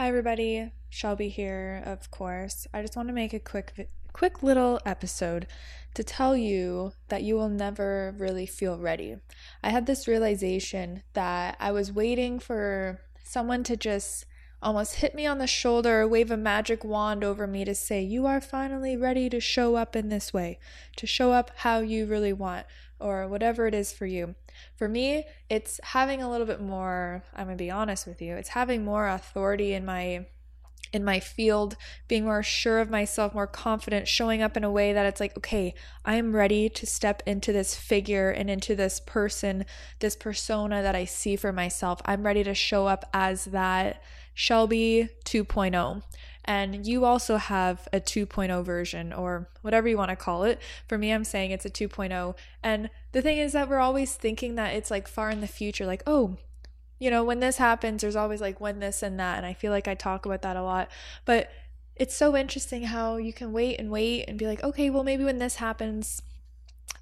Hi everybody, Shelby here, of course. I just want to make a quick quick little episode to tell you that you will never really feel ready. I had this realization that I was waiting for someone to just almost hit me on the shoulder, wave a magic wand over me to say, You are finally ready to show up in this way, to show up how you really want, or whatever it is for you. For me, it's having a little bit more, I'm going to be honest with you, it's having more authority in my in my field, being more sure of myself, more confident, showing up in a way that it's like, okay, I'm ready to step into this figure and into this person, this persona that I see for myself. I'm ready to show up as that Shelby 2.0. And you also have a 2.0 version or whatever you want to call it. For me, I'm saying it's a 2.0. And the thing is that we're always thinking that it's like far in the future, like, oh, you know, when this happens, there's always like when this and that. And I feel like I talk about that a lot. But it's so interesting how you can wait and wait and be like, okay, well, maybe when this happens,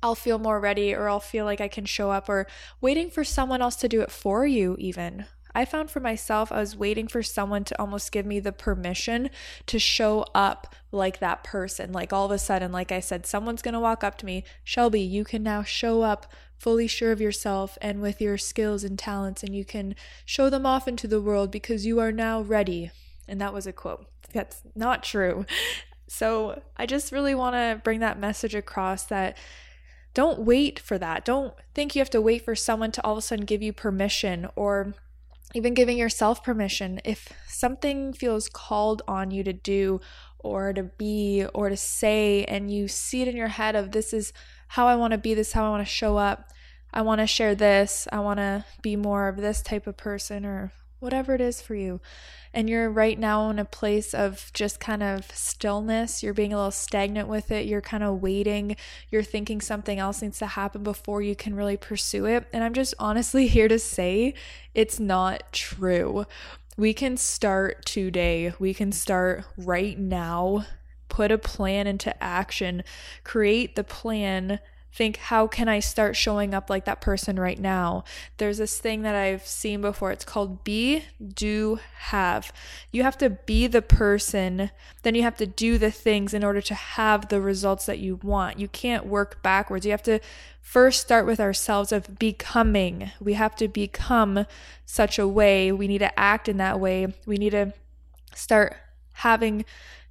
I'll feel more ready or I'll feel like I can show up or waiting for someone else to do it for you, even. I found for myself, I was waiting for someone to almost give me the permission to show up like that person. Like all of a sudden, like I said, someone's going to walk up to me, Shelby, you can now show up fully sure of yourself and with your skills and talents, and you can show them off into the world because you are now ready. And that was a quote. That's not true. So I just really want to bring that message across that don't wait for that. Don't think you have to wait for someone to all of a sudden give you permission or even giving yourself permission if something feels called on you to do or to be or to say and you see it in your head of this is how I want to be this is how I want to show up. I want to share this. I want to be more of this type of person or whatever it is for you. And you're right now in a place of just kind of stillness, you're being a little stagnant with it, you're kind of waiting, you're thinking something else needs to happen before you can really pursue it. And I'm just honestly here to say it's not true. We can start today, we can start right now, put a plan into action, create the plan think how can I start showing up like that person right now? There's this thing that I've seen before. It's called be, do, have. You have to be the person, then you have to do the things in order to have the results that you want. You can't work backwards. You have to first start with ourselves of becoming. We have to become such a way. We need to act in that way. We need to start having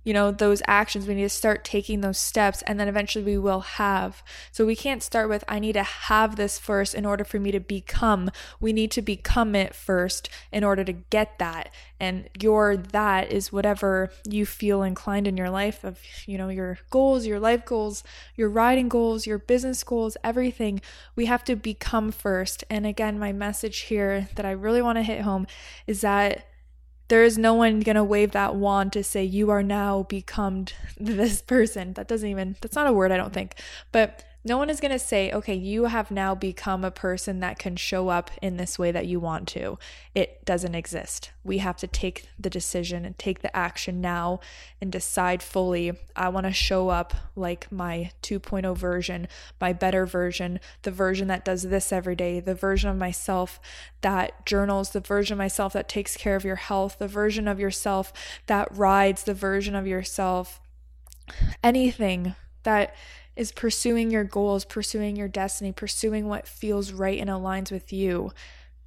you know, those actions. We need to start taking those steps and then eventually we will have. So we can't start with, I need to have this first in order for me to become. We need to become it first in order to get that. And your that is whatever you feel inclined in your life of, you know, your goals, your life goals, your riding goals, your business goals, everything. We have to become first. And again, my message here that I really want to hit home is that there is no one going to wave that wand to say you are now become this person. That doesn't even that's not a word I don't think. But no one is going to say, okay, you have now become a person that can show up in this way that you want to. It doesn't exist. We have to take the decision and take the action now and decide fully I want to show up like my 2.0 version, my better version, the version that does this every day, the version of myself that journals, the version of myself that takes care of your health, the version of yourself that rides, the version of yourself, anything that is pursuing your goals, pursuing your destiny, pursuing what feels right and aligns with you.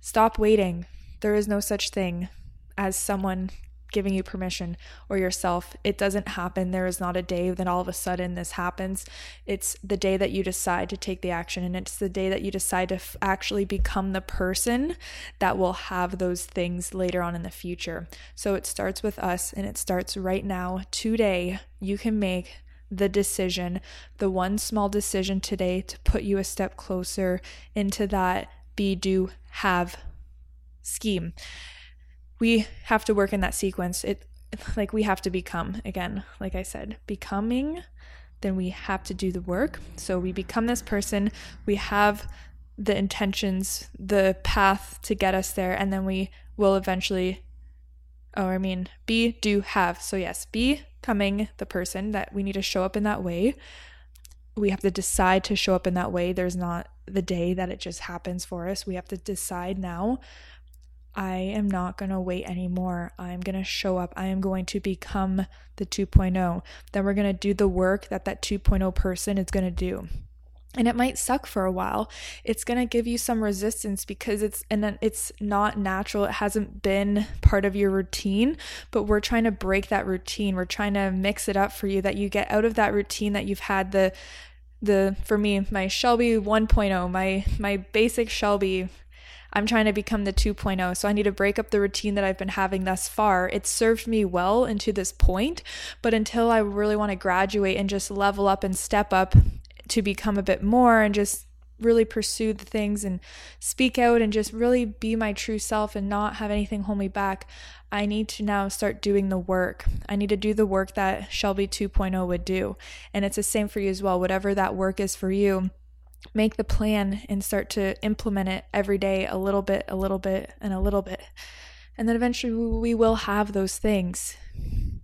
Stop waiting. There is no such thing as someone giving you permission or yourself. It doesn't happen. There is not a day that all of a sudden this happens. It's the day that you decide to take the action, and it's the day that you decide to f- actually become the person that will have those things later on in the future. So it starts with us, and it starts right now. Today, you can make the decision, the one small decision today to put you a step closer into that be, do, have scheme. We have to work in that sequence. It like we have to become again, like I said, becoming, then we have to do the work. So we become this person, we have the intentions, the path to get us there, and then we will eventually oh, I mean, be, do, have. So, yes, becoming the person that we need to show up in that way. We have to decide to show up in that way. There's not the day that it just happens for us. We have to decide now I am not going to wait anymore. I'm going to show up. I am going to become the 2.0. Then we're going to do the work that that 2.0 person is going to do. And it might suck for a while. It's going to give you some resistance because it's and it's not natural. It hasn't been part of your routine, but we're trying to break that routine. We're trying to mix it up for you that you get out of that routine that you've had the the for me my Shelby 1.0, my my basic Shelby I'm trying to become the 2.0. So I need to break up the routine that I've been having thus far. It served me well into this point, but until I really want to graduate and just level up and step up to become a bit more and just really pursue the things and speak out and just really be my true self and not have anything hold me back, I need to now start doing the work. I need to do the work that Shelby 2.0 would do. And it's the same for you as well. Whatever that work is for you, make the plan and start to implement it every day a little bit, a little bit, and a little bit. And then eventually we will have those things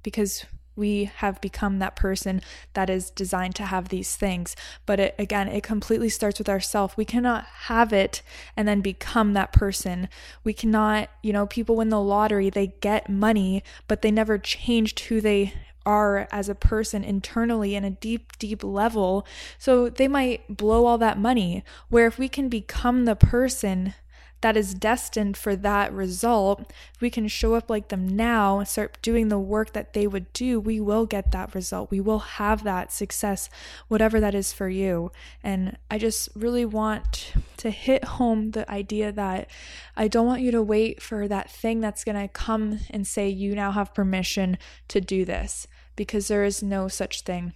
because we have become that person that is designed to have these things. But it, again, it completely starts with ourself. We cannot have it and then become that person. We cannot, you know, people win the lottery, they get money, but they never changed who they are as a person internally in a deep, deep level. So they might blow all that money. Where if we can become the person that is destined for that result, we can show up like them now and start doing the work that they would do, we will get that result. We will have that success, whatever that is for you. And I just really want to hit home the idea that I don't want you to wait for that thing that's going to come and say, you now have permission to do this because there is no such thing.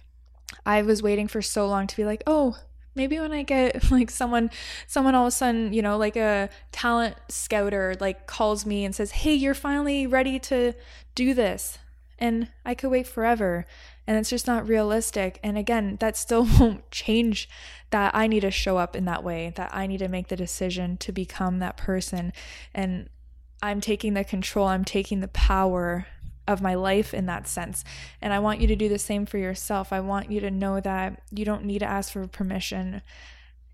I was waiting for so long to be like, oh, maybe when I get like someone, someone all of a sudden, you know, like a talent scouter, like calls me and says, hey, you're finally ready to do this. And I could wait forever. And it's just not realistic. And again, that still won't change that I need to show up in that way, that I need to make the decision to become that person. And I'm taking the control, I'm taking the power of my life in that sense. And I want you to do the same for yourself. I want you to know that you don't need to ask for permission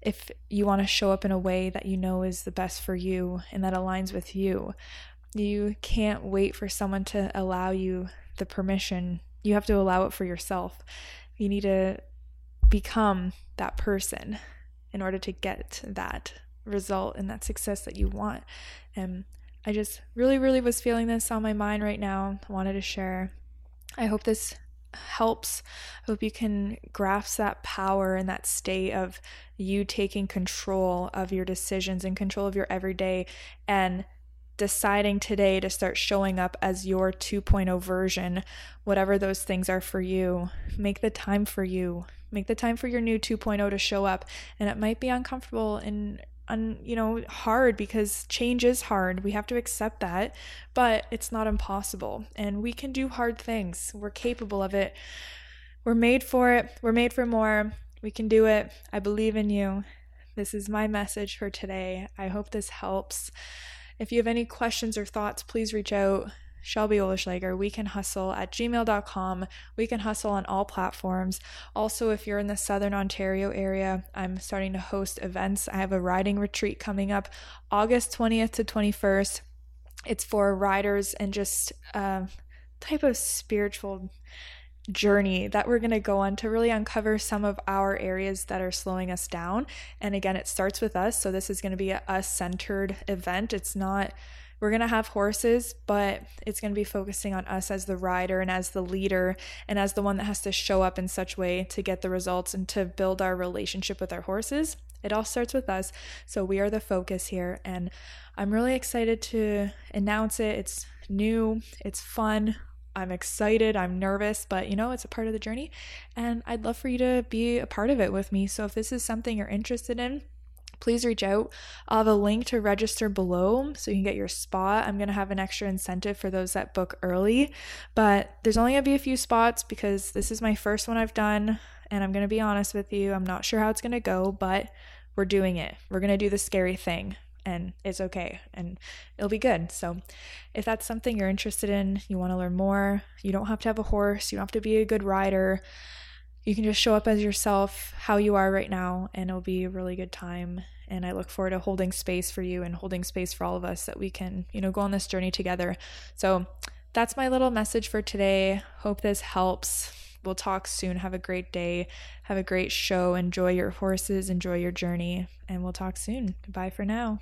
if you want to show up in a way that you know is the best for you and that aligns with you. You can't wait for someone to allow you the permission. You have to allow it for yourself. You need to become that person in order to get that result and that success that you want. And I just really, really was feeling this on my mind right now. I wanted to share. I hope this helps. I hope you can grasp that power and that state of you taking control of your decisions and control of your everyday and deciding today to start showing up as your 2.0 version, whatever those things are for you. Make the time for you. Make the time for your new 2.0 to show up. And it might be uncomfortable and un, you know hard because change is hard. We have to accept that but it's not impossible. And we can do hard things. We're capable of it. We're made for it. We're made for more. We can do it. I believe in you. This is my message for today. I hope this helps. If you have any questions or thoughts please reach out Shelby Olischlager, we can hustle at gmail.com. We can hustle on all platforms. Also, if you're in the Southern Ontario area, I'm starting to host events. I have a riding retreat coming up August 20th to 21st. It's for riders and just a uh, type of spiritual journey that we're going to go on to really uncover some of our areas that are slowing us down. And again, it starts with us. So, this is going to be a us centered event. It's not we're going to have horses, but it's going to be focusing on us as the rider and as the leader and as the one that has to show up in such way to get the results and to build our relationship with our horses. It all starts with us. So we are the focus here and I'm really excited to announce it. It's new, it's fun. I'm excited, I'm nervous, but you know, it's a part of the journey and I'd love for you to be a part of it with me. So if this is something you're interested in, please reach out. I'll have a link to register below so you can get your spot. I'm going to have an extra incentive for those that book early, but there's only going to be a few spots because this is my first one I've done. And I'm going to be honest with you, I'm not sure how it's going to go, but we're doing it. We're going to do the scary thing and it's okay and it'll be good. So, if that's something you're interested in, you want to learn more, you don't have to have a horse, you don't have to be a good rider you can just show up as yourself, how you are right now, and it'll be a really good time. and I look forward to holding space for you and holding space for all of us that we can, you know, go on this journey together. So that's my little message for today. Hope this helps. We'll talk soon. Have a great day. Have a great show. Enjoy your horses. Enjoy your journey. And we'll talk soon. Bye for now.